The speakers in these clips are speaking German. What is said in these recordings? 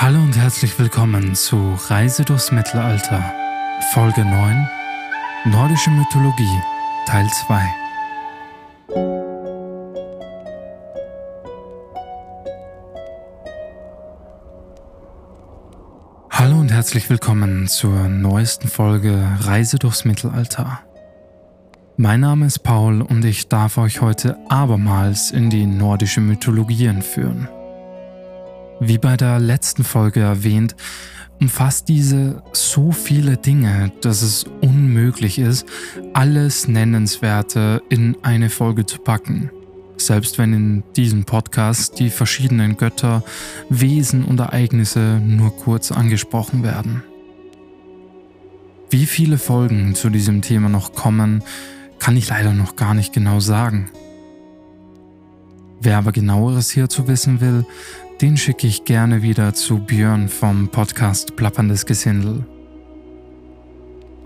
Hallo und herzlich willkommen zu Reise durchs Mittelalter, Folge 9, Nordische Mythologie, Teil 2. Hallo und herzlich willkommen zur neuesten Folge Reise durchs Mittelalter. Mein Name ist Paul und ich darf euch heute abermals in die nordische Mythologie entführen. Wie bei der letzten Folge erwähnt, umfasst diese so viele Dinge, dass es unmöglich ist, alles Nennenswerte in eine Folge zu packen. Selbst wenn in diesem Podcast die verschiedenen Götter, Wesen und Ereignisse nur kurz angesprochen werden. Wie viele Folgen zu diesem Thema noch kommen, kann ich leider noch gar nicht genau sagen. Wer aber genaueres hierzu wissen will, den schicke ich gerne wieder zu Björn vom Podcast Plapperndes Gesindel.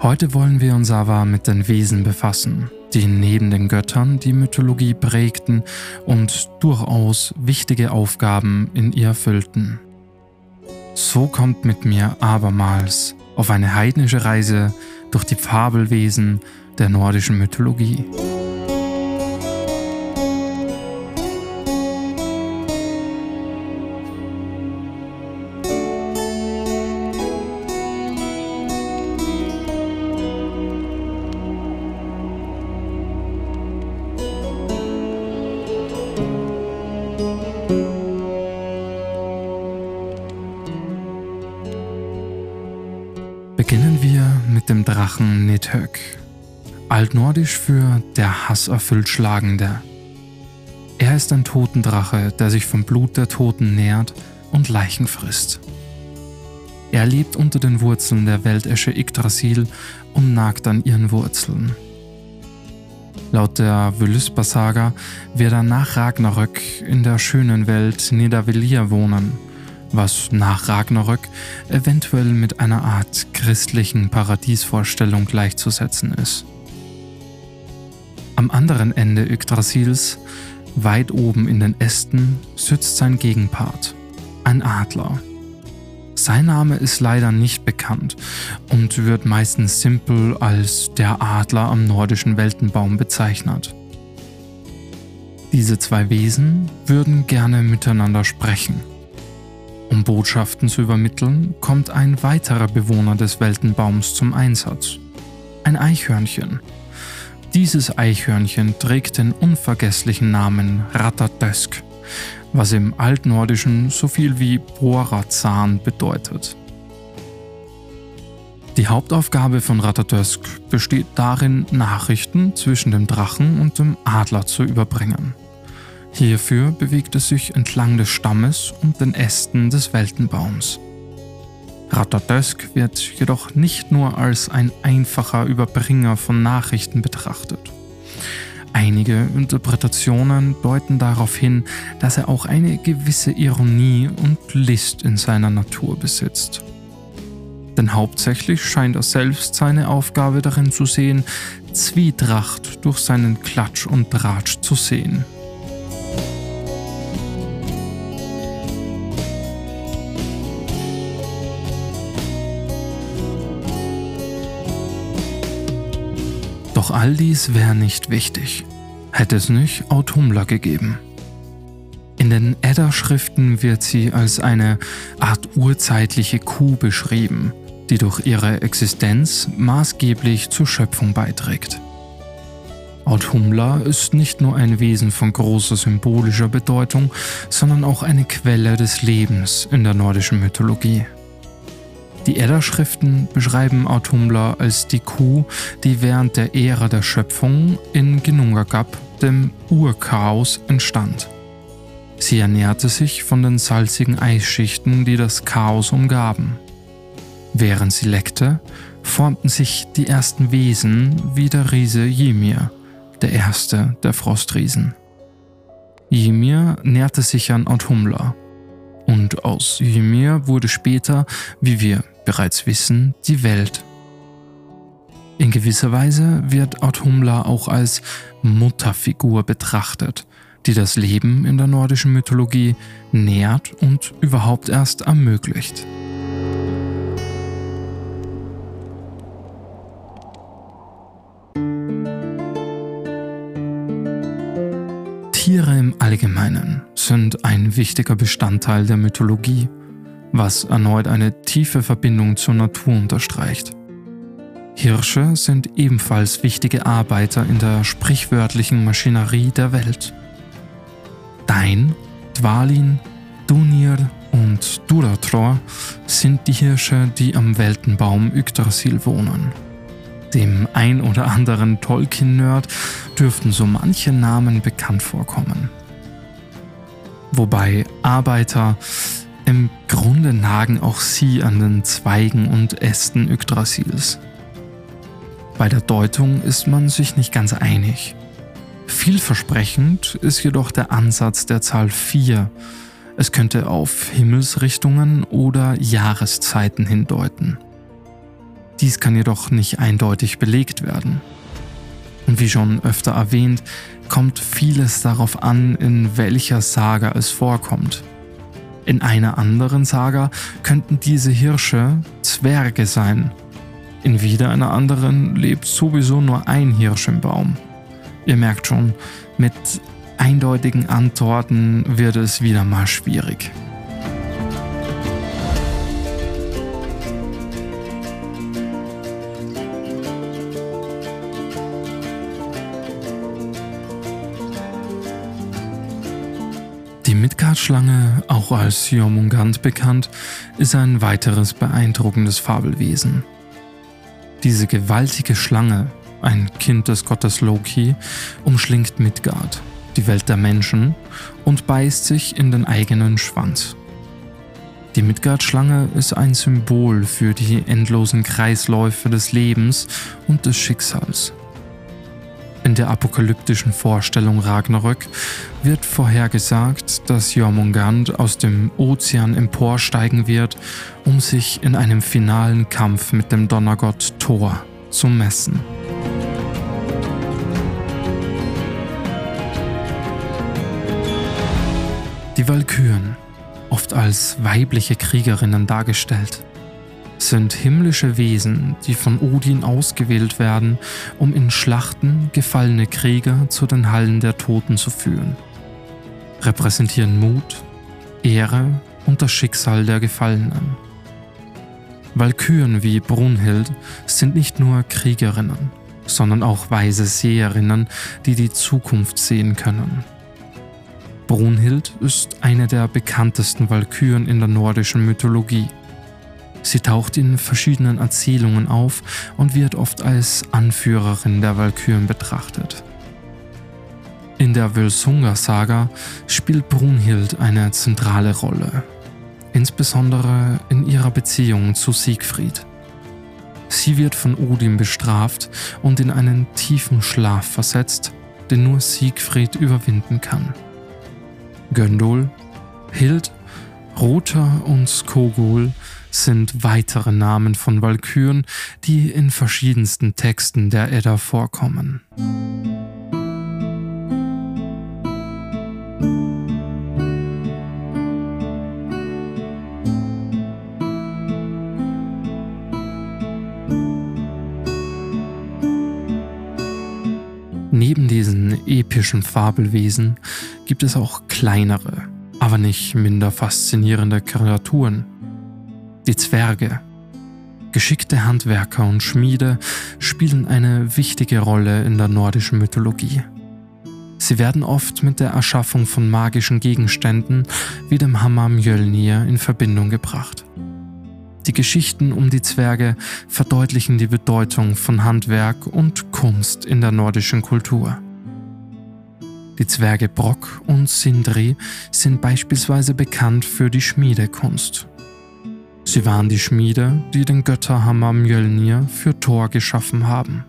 Heute wollen wir uns aber mit den Wesen befassen, die neben den Göttern die Mythologie prägten und durchaus wichtige Aufgaben in ihr erfüllten. So kommt mit mir abermals auf eine heidnische Reise durch die Fabelwesen der nordischen Mythologie. Wir mit dem Drachen Nidhögg, altnordisch für der hasserfüllt Schlagende. Er ist ein Totendrache, der sich vom Blut der Toten nährt und Leichen frisst. Er lebt unter den Wurzeln der Weltesche Yggdrasil und nagt an ihren Wurzeln. Laut der Völuspa-Saga wird er nach Ragnarök in der schönen Welt Nidavellir wohnen, was nach Ragnarök eventuell mit einer Art christlichen Paradiesvorstellung gleichzusetzen ist. Am anderen Ende Yggdrasils, weit oben in den Ästen, sitzt sein Gegenpart, ein Adler. Sein Name ist leider nicht bekannt und wird meistens simpel als der Adler am nordischen Weltenbaum bezeichnet. Diese zwei Wesen würden gerne miteinander sprechen. Um Botschaften zu übermitteln, kommt ein weiterer Bewohner des Weltenbaums zum Einsatz. Ein Eichhörnchen. Dieses Eichhörnchen trägt den unvergesslichen Namen Ratatosk was im Altnordischen so viel wie Bohrerzahn bedeutet. Die Hauptaufgabe von Ratatosk besteht darin, Nachrichten zwischen dem Drachen und dem Adler zu überbringen. Hierfür bewegt es sich entlang des Stammes und den Ästen des Weltenbaums. Ratatosk wird jedoch nicht nur als ein einfacher Überbringer von Nachrichten betrachtet. Einige Interpretationen deuten darauf hin, dass er auch eine gewisse Ironie und List in seiner Natur besitzt. Denn hauptsächlich scheint er selbst seine Aufgabe darin zu sehen, Zwietracht durch seinen Klatsch und Tratsch zu sehen. All dies wäre nicht wichtig, hätte es nicht Autumla gegeben. In den Edda-Schriften wird sie als eine Art urzeitliche Kuh beschrieben, die durch ihre Existenz maßgeblich zur Schöpfung beiträgt. Autumla ist nicht nur ein Wesen von großer symbolischer Bedeutung, sondern auch eine Quelle des Lebens in der nordischen Mythologie. Die Edda-Schriften beschreiben Autumla als die Kuh, die während der Ära der Schöpfung in Ginnungagap, dem Urchaos, entstand. Sie ernährte sich von den salzigen Eisschichten, die das Chaos umgaben. Während sie leckte, formten sich die ersten Wesen wie der Riese Ymir, der erste der Frostriesen. Ymir nährte sich an Autumla, und aus Ymir wurde später, wie wir bereits wissen, die Welt. In gewisser Weise wird Autumla auch als Mutterfigur betrachtet, die das Leben in der nordischen Mythologie nährt und überhaupt erst ermöglicht. Allgemeinen sind ein wichtiger Bestandteil der Mythologie, was erneut eine tiefe Verbindung zur Natur unterstreicht. Hirsche sind ebenfalls wichtige Arbeiter in der sprichwörtlichen Maschinerie der Welt. Dain, Dwalin, Dunir und Duratror sind die Hirsche, die am Weltenbaum Yggdrasil wohnen. Dem ein oder anderen Tolkien-Nerd dürften so manche Namen bekannt vorkommen. Wobei Arbeiter im Grunde nagen auch sie an den Zweigen und Ästen Yggdrasils. Bei der Deutung ist man sich nicht ganz einig. Vielversprechend ist jedoch der Ansatz der Zahl 4. Es könnte auf Himmelsrichtungen oder Jahreszeiten hindeuten. Dies kann jedoch nicht eindeutig belegt werden. Und wie schon öfter erwähnt, kommt vieles darauf an, in welcher Saga es vorkommt. In einer anderen Saga könnten diese Hirsche Zwerge sein. In wieder einer anderen lebt sowieso nur ein Hirsch im Baum. Ihr merkt schon, mit eindeutigen Antworten wird es wieder mal schwierig. Midgard-Schlange, auch als Jormungand bekannt, ist ein weiteres beeindruckendes Fabelwesen. Diese gewaltige Schlange, ein Kind des Gottes Loki, umschlingt Midgard, die Welt der Menschen, und beißt sich in den eigenen Schwanz. Die Midgard-Schlange ist ein Symbol für die endlosen Kreisläufe des Lebens und des Schicksals. In der apokalyptischen Vorstellung Ragnarök wird vorhergesagt, dass Jormungand aus dem Ozean emporsteigen wird, um sich in einem finalen Kampf mit dem Donnergott Thor zu messen. Die Walküren, oft als weibliche Kriegerinnen dargestellt, sind himmlische Wesen, die von Odin ausgewählt werden, um in Schlachten gefallene Krieger zu den Hallen der Toten zu führen. Repräsentieren Mut, Ehre und das Schicksal der Gefallenen. Walküren wie Brunhild sind nicht nur Kriegerinnen, sondern auch weise Seherinnen, die die Zukunft sehen können. Brunhild ist eine der bekanntesten Walküren in der nordischen Mythologie. Sie taucht in verschiedenen Erzählungen auf und wird oft als Anführerin der Walküren betrachtet. In der Völsunga-Saga spielt Brunhild eine zentrale Rolle, insbesondere in ihrer Beziehung zu Siegfried. Sie wird von Odin bestraft und in einen tiefen Schlaf versetzt, den nur Siegfried überwinden kann. Göndol, Hild, Rotha und Skogul sind weitere Namen von Walküren, die in verschiedensten Texten der Edda vorkommen. Neben diesen epischen Fabelwesen gibt es auch kleinere, aber nicht minder faszinierende Kreaturen, die Zwerge. Geschickte Handwerker und Schmiede spielen eine wichtige Rolle in der nordischen Mythologie. Sie werden oft mit der Erschaffung von magischen Gegenständen wie dem Hammer Mjölnir in Verbindung gebracht. Die Geschichten um die Zwerge verdeutlichen die Bedeutung von Handwerk und Kunst in der nordischen Kultur. Die Zwerge Brock und Sindri sind beispielsweise bekannt für die Schmiedekunst Sie waren die Schmiede, die den Götterhammer Mjölnir für Thor geschaffen haben.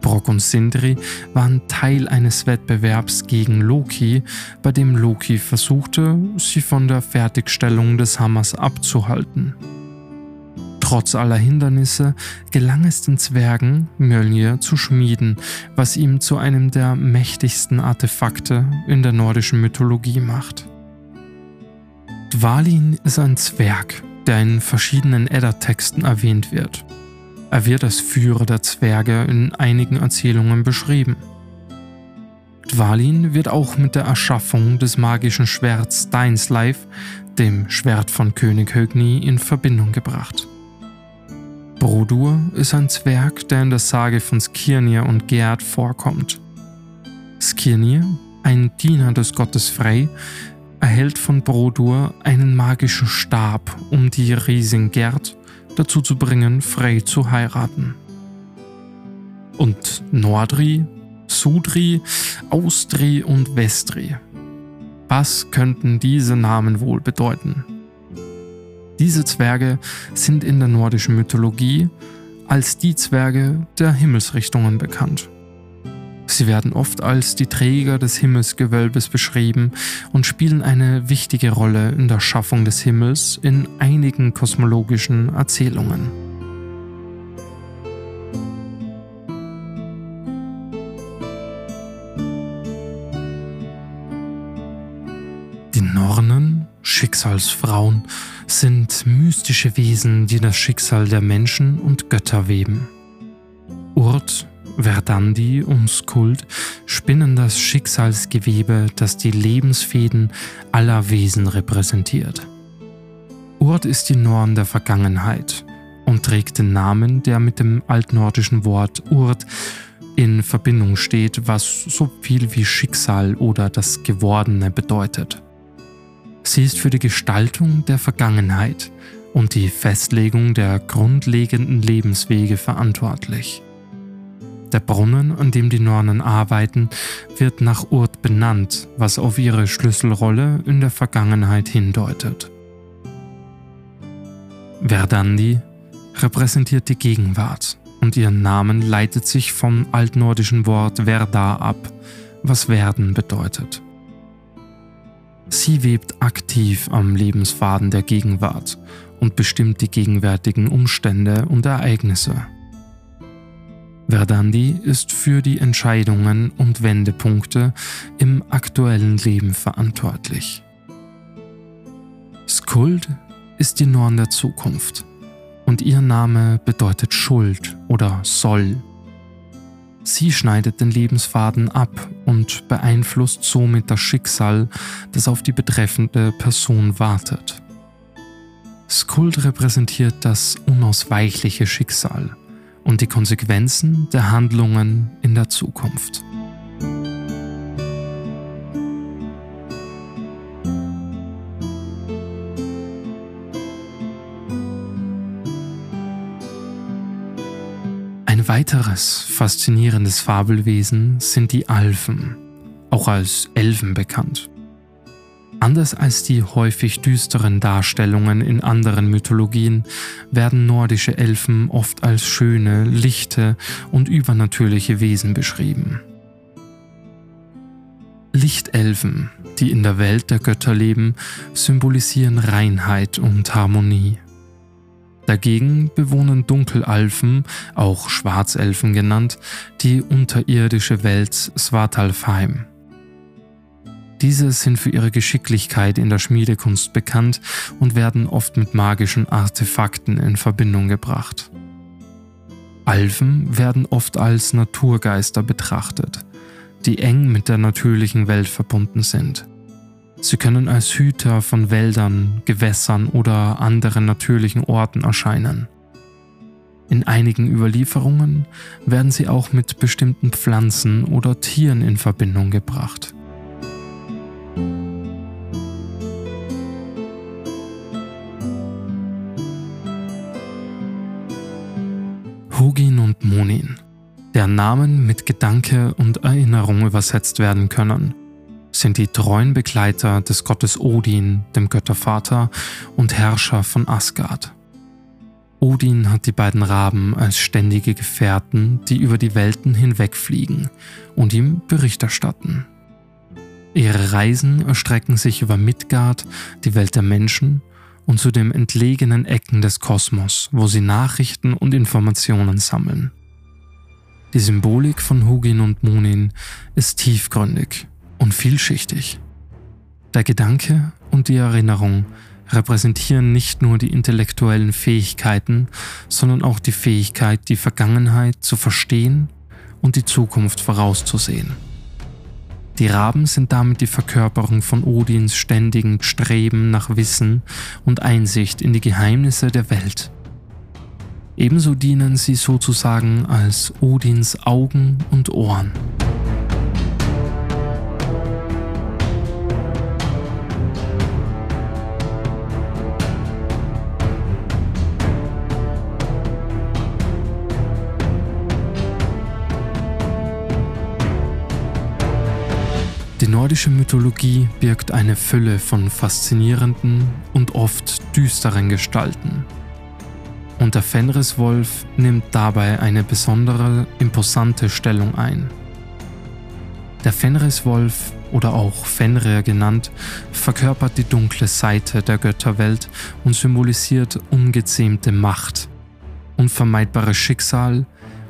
Brock und Sindri waren Teil eines Wettbewerbs gegen Loki, bei dem Loki versuchte, sie von der Fertigstellung des Hammers abzuhalten. Trotz aller Hindernisse gelang es den Zwergen, Mjölnir zu schmieden, was ihm zu einem der mächtigsten Artefakte in der nordischen Mythologie macht. Dvalin ist ein Zwerg, der in verschiedenen Edda-Texten erwähnt wird. Er wird als Führer der Zwerge in einigen Erzählungen beschrieben. Dvalin wird auch mit der Erschaffung des magischen Schwerts Dainsleif, dem Schwert von König Högni, in Verbindung gebracht. Brodur ist ein Zwerg, der in der Sage von Skirnir und Gerd vorkommt. Skirnir, ein Diener des Gottes Frey, erhält von Brodur einen magischen Stab, um die Riesin Gerd dazu zu bringen, Frey zu heiraten. Und Nordri, Sudri, Austri und Westri. Was könnten diese Namen wohl bedeuten? Diese Zwerge sind in der nordischen Mythologie als die Zwerge der Himmelsrichtungen bekannt. Sie werden oft als die Träger des Himmelsgewölbes beschrieben und spielen eine wichtige Rolle in der Schaffung des Himmels in einigen kosmologischen Erzählungen. Schicksalsfrauen, sind mystische Wesen, die das Schicksal der Menschen und Götter weben. Urt, Verdandi und Skuld spinnen das Schicksalsgewebe, das die Lebensfäden aller Wesen repräsentiert. Urt ist die Norn der Vergangenheit und trägt den Namen, der mit dem altnordischen Wort Urt in Verbindung steht, was so viel wie Schicksal oder das Gewordene bedeutet. Sie ist für die Gestaltung der Vergangenheit und die Festlegung der grundlegenden Lebenswege verantwortlich. Der Brunnen, an dem die Nornen arbeiten, wird nach Urt benannt, was auf ihre Schlüsselrolle in der Vergangenheit hindeutet. Verdandi repräsentiert die Gegenwart und ihr Namen leitet sich vom altnordischen Wort Verda ab, was werden bedeutet. Sie webt aktiv am Lebensfaden der Gegenwart und bestimmt die gegenwärtigen Umstände und Ereignisse. Verdandi ist für die Entscheidungen und Wendepunkte im aktuellen Leben verantwortlich. Skuld ist die Norm der Zukunft und ihr Name bedeutet Schuld oder Soll Sie schneidet den Lebensfaden ab und beeinflusst somit das Schicksal, das auf die betreffende Person wartet. Skuld repräsentiert das unausweichliche Schicksal und die Konsequenzen der Handlungen in der Zukunft. Weiteres faszinierendes Fabelwesen sind die Alfen, auch als Elfen bekannt. Anders als die häufig düsteren Darstellungen in anderen Mythologien werden nordische Elfen oft als schöne, lichte und übernatürliche Wesen beschrieben. Lichtelfen, die in der Welt der Götter leben, symbolisieren Reinheit und Harmonie. Dagegen bewohnen Dunkelalfen, auch Schwarzelfen genannt, die unterirdische Welt Svartalfheim. Diese sind für ihre Geschicklichkeit in der Schmiedekunst bekannt und werden oft mit magischen Artefakten in Verbindung gebracht. Alfen werden oft als Naturgeister betrachtet, die eng mit der natürlichen Welt verbunden sind. Sie können als Hüter von Wäldern, Gewässern oder anderen natürlichen Orten erscheinen. In einigen Überlieferungen werden sie auch mit bestimmten Pflanzen oder Tieren in Verbindung gebracht. Hugin und Monin, deren Namen mit Gedanke und Erinnerung übersetzt werden können sind die treuen Begleiter des Gottes Odin, dem Göttervater und Herrscher von Asgard. Odin hat die beiden Raben als ständige Gefährten, die über die Welten hinwegfliegen und ihm Bericht erstatten. Ihre Reisen erstrecken sich über Midgard, die Welt der Menschen, und zu den entlegenen Ecken des Kosmos, wo sie Nachrichten und Informationen sammeln. Die Symbolik von Hugin und Munin ist tiefgründig und vielschichtig. Der Gedanke und die Erinnerung repräsentieren nicht nur die intellektuellen Fähigkeiten, sondern auch die Fähigkeit, die Vergangenheit zu verstehen und die Zukunft vorauszusehen. Die Raben sind damit die Verkörperung von Odins ständigen Streben nach Wissen und Einsicht in die Geheimnisse der Welt. Ebenso dienen sie sozusagen als Odins Augen und Ohren. Die nordische Mythologie birgt eine Fülle von faszinierenden und oft düsteren Gestalten. Und der Fenriswolf nimmt dabei eine besondere, imposante Stellung ein. Der Fenriswolf oder auch Fenrir genannt, verkörpert die dunkle Seite der Götterwelt und symbolisiert ungezähmte Macht, unvermeidbares Schicksal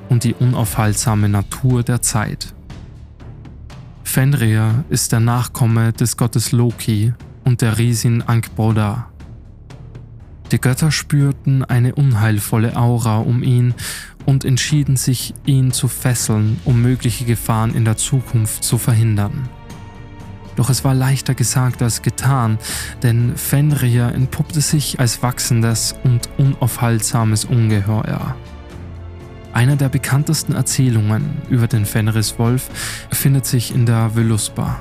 und die unaufhaltsame Natur der Zeit. Fenrir ist der Nachkomme des Gottes Loki und der Riesin Ankboda. Die Götter spürten eine unheilvolle Aura um ihn und entschieden sich, ihn zu fesseln, um mögliche Gefahren in der Zukunft zu verhindern. Doch es war leichter gesagt als getan, denn Fenrir entpuppte sich als wachsendes und unaufhaltsames Ungeheuer. Einer der bekanntesten Erzählungen über den Fenriswolf findet sich in der Völuspa.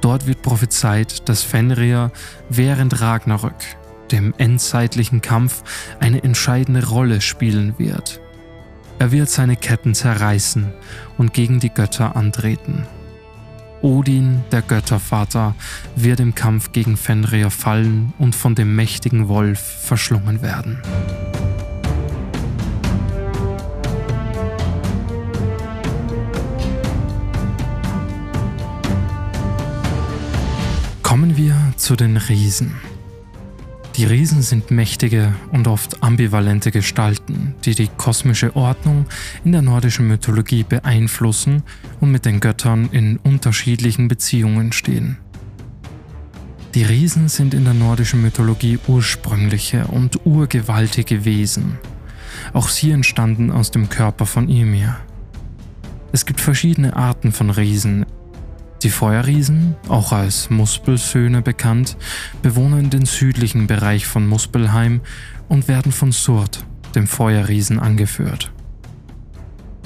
Dort wird prophezeit, dass Fenrir während Ragnarök, dem endzeitlichen Kampf, eine entscheidende Rolle spielen wird. Er wird seine Ketten zerreißen und gegen die Götter antreten. Odin, der Göttervater, wird im Kampf gegen Fenrir fallen und von dem mächtigen Wolf verschlungen werden. Zu den Riesen. Die Riesen sind mächtige und oft ambivalente Gestalten, die die kosmische Ordnung in der nordischen Mythologie beeinflussen und mit den Göttern in unterschiedlichen Beziehungen stehen. Die Riesen sind in der nordischen Mythologie ursprüngliche und urgewaltige Wesen. Auch sie entstanden aus dem Körper von Ymir. Es gibt verschiedene Arten von Riesen, die Feuerriesen, auch als Muspelsöhne bekannt, bewohnen den südlichen Bereich von Muspelheim und werden von Surd, dem Feuerriesen, angeführt.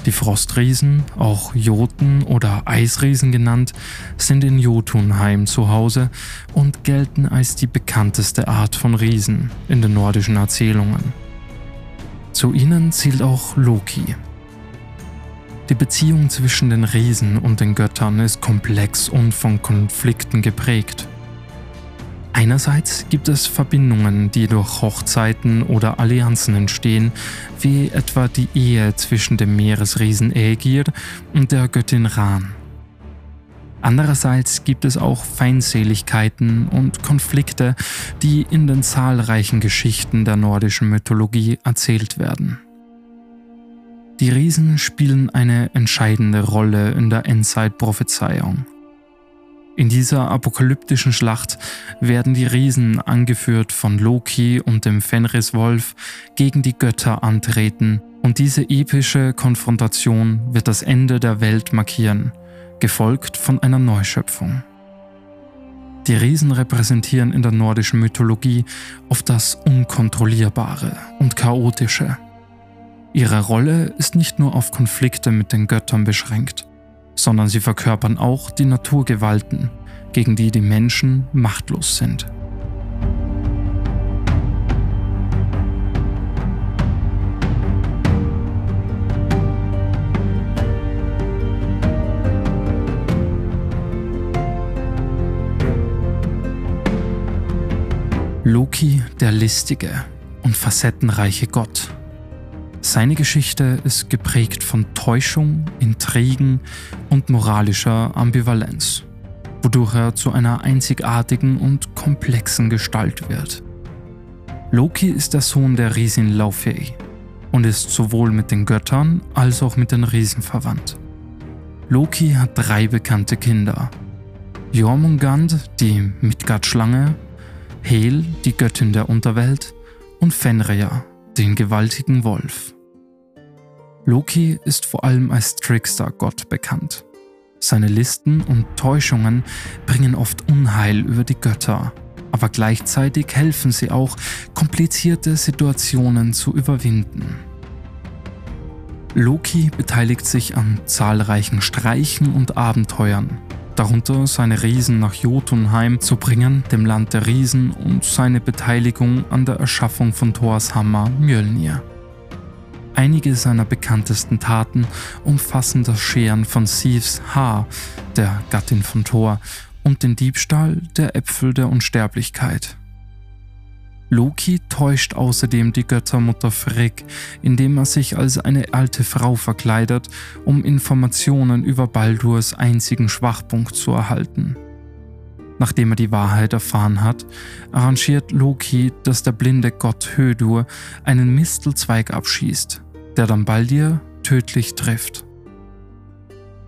Die Frostriesen, auch Joten oder Eisriesen genannt, sind in Jotunheim zu Hause und gelten als die bekannteste Art von Riesen in den nordischen Erzählungen. Zu ihnen zählt auch Loki, die Beziehung zwischen den Riesen und den Göttern ist komplex und von Konflikten geprägt. Einerseits gibt es Verbindungen, die durch Hochzeiten oder Allianzen entstehen, wie etwa die Ehe zwischen dem Meeresriesen Aegir und der Göttin Ran. Andererseits gibt es auch Feindseligkeiten und Konflikte, die in den zahlreichen Geschichten der nordischen Mythologie erzählt werden. Die Riesen spielen eine entscheidende Rolle in der Endzeit-Prophezeiung. In dieser apokalyptischen Schlacht werden die Riesen, angeführt von Loki und dem Fenriswolf, gegen die Götter antreten und diese epische Konfrontation wird das Ende der Welt markieren, gefolgt von einer Neuschöpfung. Die Riesen repräsentieren in der nordischen Mythologie oft das Unkontrollierbare und Chaotische. Ihre Rolle ist nicht nur auf Konflikte mit den Göttern beschränkt, sondern sie verkörpern auch die Naturgewalten, gegen die die Menschen machtlos sind. Loki, der listige und facettenreiche Gott, seine Geschichte ist geprägt von Täuschung, Intrigen und moralischer Ambivalenz, wodurch er zu einer einzigartigen und komplexen Gestalt wird. Loki ist der Sohn der Riesin Laufey und ist sowohl mit den Göttern als auch mit den Riesen verwandt. Loki hat drei bekannte Kinder. Jormungand, die Midgard-Schlange, Hel, die Göttin der Unterwelt und Fenrir, den gewaltigen Wolf. Loki ist vor allem als Trickster-Gott bekannt. Seine Listen und Täuschungen bringen oft Unheil über die Götter, aber gleichzeitig helfen sie auch, komplizierte Situationen zu überwinden. Loki beteiligt sich an zahlreichen Streichen und Abenteuern, darunter seine Riesen nach Jotunheim zu bringen, dem Land der Riesen, und seine Beteiligung an der Erschaffung von Thors Hammer Mjölnir. Einige seiner bekanntesten Taten umfassen das Scheren von Sieves Haar, der Gattin von Thor, und den Diebstahl der Äpfel der Unsterblichkeit. Loki täuscht außerdem die Göttermutter Frigg, indem er sich als eine alte Frau verkleidet, um Informationen über Baldurs einzigen Schwachpunkt zu erhalten. Nachdem er die Wahrheit erfahren hat, arrangiert Loki, dass der blinde Gott Hödur einen Mistelzweig abschießt, der dann Baldir tödlich trifft.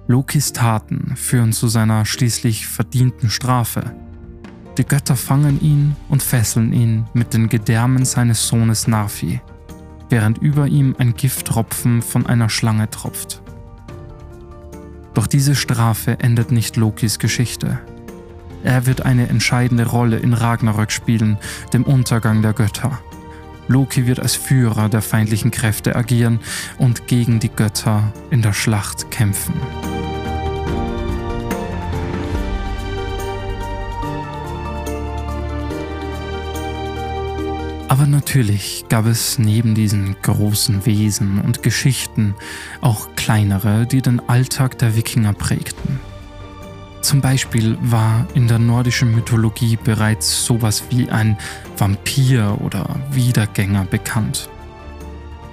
Lokis Taten führen zu seiner schließlich verdienten Strafe. Die Götter fangen ihn und fesseln ihn mit den Gedärmen seines Sohnes Narfi, während über ihm ein Gifttropfen von einer Schlange tropft. Doch diese Strafe endet nicht Lokis Geschichte. Er wird eine entscheidende Rolle in Ragnarök spielen, dem Untergang der Götter. Loki wird als Führer der feindlichen Kräfte agieren und gegen die Götter in der Schlacht kämpfen. Aber natürlich gab es neben diesen großen Wesen und Geschichten auch kleinere, die den Alltag der Wikinger prägten. Zum Beispiel war in der nordischen Mythologie bereits sowas wie ein Vampir oder Wiedergänger bekannt.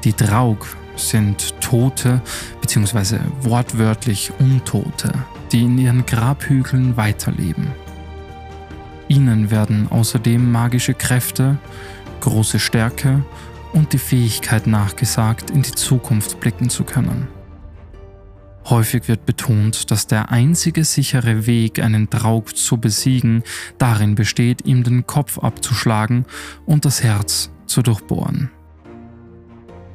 Die Draug sind Tote bzw. wortwörtlich Untote, die in ihren Grabhügeln weiterleben. Ihnen werden außerdem magische Kräfte, große Stärke und die Fähigkeit nachgesagt, in die Zukunft blicken zu können. Häufig wird betont, dass der einzige sichere Weg, einen Draug zu besiegen, darin besteht, ihm den Kopf abzuschlagen und das Herz zu durchbohren.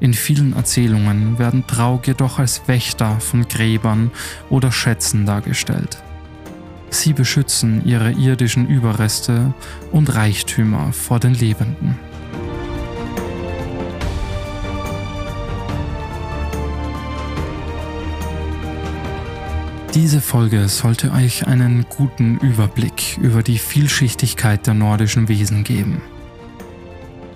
In vielen Erzählungen werden Draug jedoch als Wächter von Gräbern oder Schätzen dargestellt. Sie beschützen ihre irdischen Überreste und Reichtümer vor den Lebenden. Diese Folge sollte euch einen guten Überblick über die Vielschichtigkeit der nordischen Wesen geben.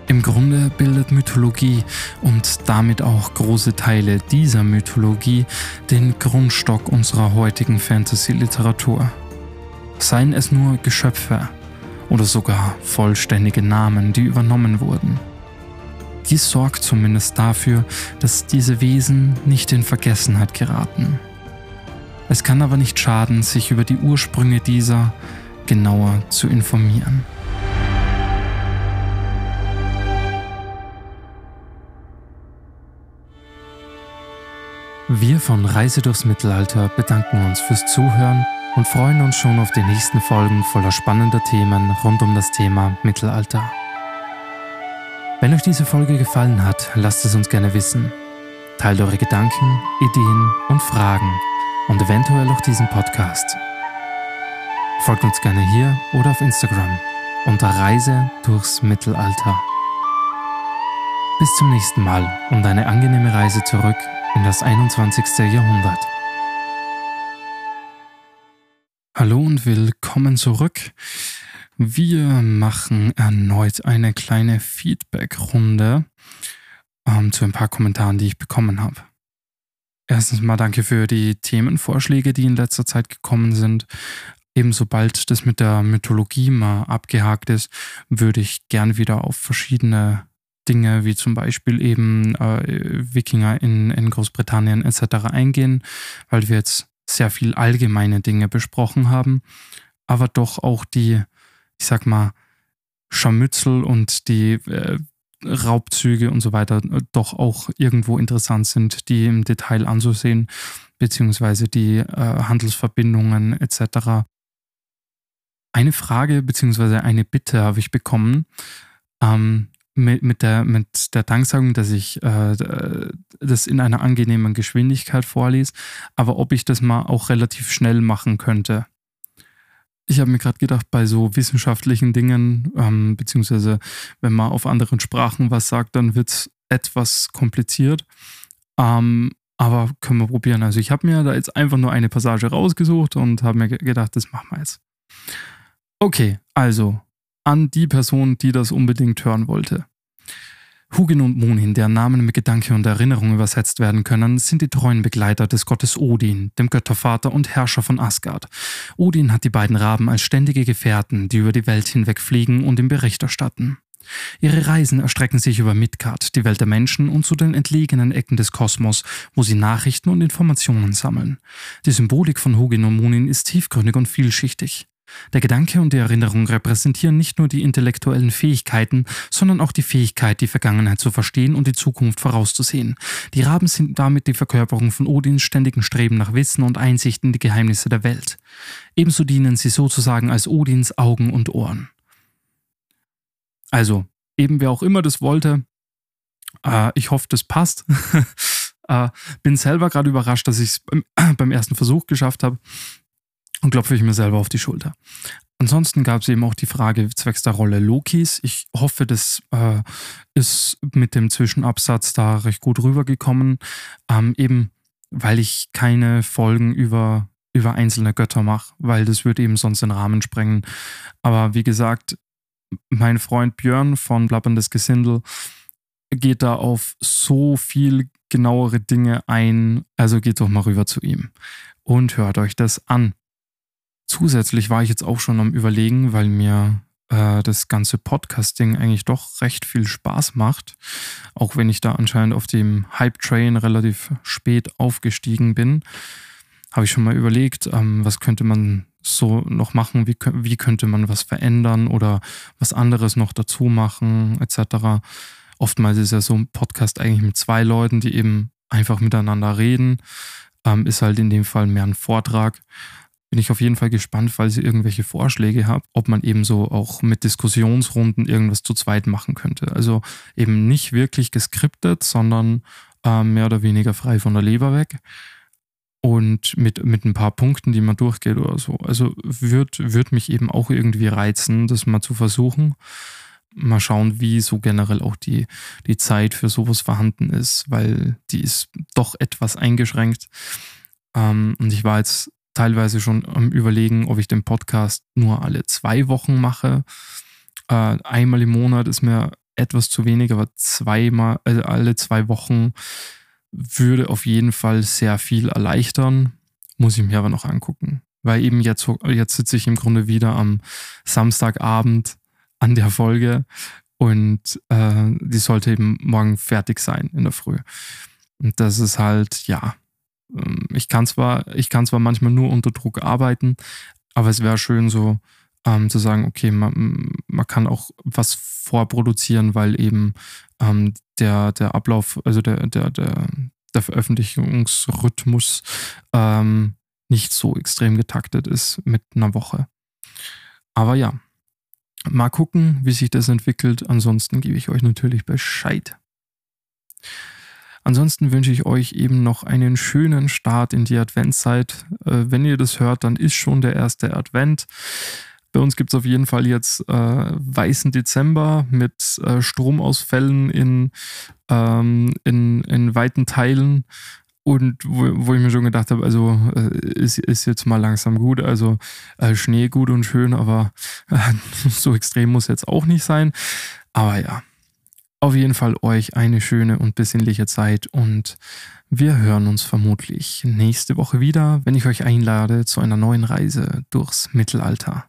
Im Grunde bildet Mythologie und damit auch große Teile dieser Mythologie den Grundstock unserer heutigen Fantasy-Literatur. Seien es nur Geschöpfe oder sogar vollständige Namen, die übernommen wurden. Dies sorgt zumindest dafür, dass diese Wesen nicht in Vergessenheit geraten. Es kann aber nicht schaden, sich über die Ursprünge dieser genauer zu informieren. Wir von Reise durchs Mittelalter bedanken uns fürs Zuhören und freuen uns schon auf die nächsten Folgen voller spannender Themen rund um das Thema Mittelalter. Wenn euch diese Folge gefallen hat, lasst es uns gerne wissen. Teilt eure Gedanken, Ideen und Fragen und eventuell auch diesen Podcast. Folgt uns gerne hier oder auf Instagram unter Reise durchs Mittelalter. Bis zum nächsten Mal und eine angenehme Reise zurück in das 21. Jahrhundert. Hallo und willkommen zurück. Wir machen erneut eine kleine Feedback-Runde ähm, zu ein paar Kommentaren, die ich bekommen habe. Erstens mal danke für die Themenvorschläge, die in letzter Zeit gekommen sind. Eben sobald das mit der Mythologie mal abgehakt ist, würde ich gern wieder auf verschiedene Dinge wie zum Beispiel eben äh, Wikinger in, in Großbritannien etc. eingehen, weil wir jetzt sehr viel allgemeine Dinge besprochen haben, aber doch auch die, ich sag mal, Scharmützel und die äh, Raubzüge und so weiter äh, doch auch irgendwo interessant sind, die im Detail anzusehen, beziehungsweise die äh, Handelsverbindungen etc. Eine Frage beziehungsweise eine Bitte habe ich bekommen ähm, mit, mit, der, mit der Danksagung, dass ich äh, das in einer angenehmen Geschwindigkeit vorlese, aber ob ich das mal auch relativ schnell machen könnte. Ich habe mir gerade gedacht, bei so wissenschaftlichen Dingen, ähm, beziehungsweise wenn man auf anderen Sprachen was sagt, dann wird es etwas kompliziert. Ähm, aber können wir probieren. Also ich habe mir da jetzt einfach nur eine Passage rausgesucht und habe mir gedacht, das machen wir jetzt. Okay, also an die Person, die das unbedingt hören wollte. Hugin und Munin, deren Namen mit Gedanke und Erinnerung übersetzt werden können, sind die treuen Begleiter des Gottes Odin, dem Göttervater und Herrscher von Asgard. Odin hat die beiden Raben als ständige Gefährten, die über die Welt hinweg fliegen und ihm Bericht erstatten. Ihre Reisen erstrecken sich über Midgard, die Welt der Menschen und zu den entlegenen Ecken des Kosmos, wo sie Nachrichten und Informationen sammeln. Die Symbolik von Hugin und Munin ist tiefgründig und vielschichtig. Der Gedanke und die Erinnerung repräsentieren nicht nur die intellektuellen Fähigkeiten, sondern auch die Fähigkeit, die Vergangenheit zu verstehen und die Zukunft vorauszusehen. Die Raben sind damit die Verkörperung von Odins ständigen Streben nach Wissen und Einsicht in die Geheimnisse der Welt. Ebenso dienen sie sozusagen als Odins Augen und Ohren. Also, eben wer auch immer das wollte, äh, ich hoffe, das passt. äh, bin selber gerade überrascht, dass ich es beim, beim ersten Versuch geschafft habe und klopfe ich mir selber auf die Schulter. Ansonsten gab es eben auch die Frage zwecks der Rolle Lokis. Ich hoffe, das äh, ist mit dem Zwischenabsatz da recht gut rübergekommen. Ähm, eben, weil ich keine Folgen über, über einzelne Götter mache, weil das würde eben sonst den Rahmen sprengen. Aber wie gesagt, mein Freund Björn von Blabberndes Gesindel geht da auf so viel genauere Dinge ein. Also geht doch mal rüber zu ihm und hört euch das an. Zusätzlich war ich jetzt auch schon am Überlegen, weil mir äh, das ganze Podcasting eigentlich doch recht viel Spaß macht, auch wenn ich da anscheinend auf dem Hype-Train relativ spät aufgestiegen bin, habe ich schon mal überlegt, ähm, was könnte man so noch machen, wie, wie könnte man was verändern oder was anderes noch dazu machen, etc. Oftmals ist ja so ein Podcast eigentlich mit zwei Leuten, die eben einfach miteinander reden. Ähm, ist halt in dem Fall mehr ein Vortrag bin ich auf jeden Fall gespannt, falls ihr irgendwelche Vorschläge habt, ob man eben so auch mit Diskussionsrunden irgendwas zu zweit machen könnte. Also eben nicht wirklich geskriptet, sondern äh, mehr oder weniger frei von der Leber weg und mit, mit ein paar Punkten, die man durchgeht oder so. Also wird, wird mich eben auch irgendwie reizen, das mal zu versuchen. Mal schauen, wie so generell auch die, die Zeit für sowas vorhanden ist, weil die ist doch etwas eingeschränkt. Ähm, und ich war jetzt teilweise schon am Überlegen, ob ich den Podcast nur alle zwei Wochen mache. Äh, einmal im Monat ist mir etwas zu wenig, aber zweimal, also alle zwei Wochen würde auf jeden Fall sehr viel erleichtern. Muss ich mir aber noch angucken. Weil eben jetzt, jetzt sitze ich im Grunde wieder am Samstagabend an der Folge und äh, die sollte eben morgen fertig sein in der Früh. Und das ist halt, ja, ich kann zwar, ich kann zwar manchmal nur unter Druck arbeiten, aber es wäre schön so ähm, zu sagen, okay, man, man kann auch was vorproduzieren, weil eben ähm, der, der Ablauf, also der, der, der, der Veröffentlichungsrhythmus ähm, nicht so extrem getaktet ist mit einer Woche. Aber ja, mal gucken, wie sich das entwickelt. Ansonsten gebe ich euch natürlich Bescheid. Ansonsten wünsche ich euch eben noch einen schönen Start in die Adventszeit. Äh, wenn ihr das hört, dann ist schon der erste Advent. Bei uns gibt es auf jeden Fall jetzt äh, weißen Dezember mit äh, Stromausfällen in, ähm, in, in weiten Teilen. Und wo, wo ich mir schon gedacht habe, also äh, ist, ist jetzt mal langsam gut. Also äh, Schnee gut und schön, aber so extrem muss jetzt auch nicht sein. Aber ja, auf jeden Fall euch eine schöne und besinnliche Zeit und wir hören uns vermutlich nächste Woche wieder, wenn ich euch einlade zu einer neuen Reise durchs Mittelalter.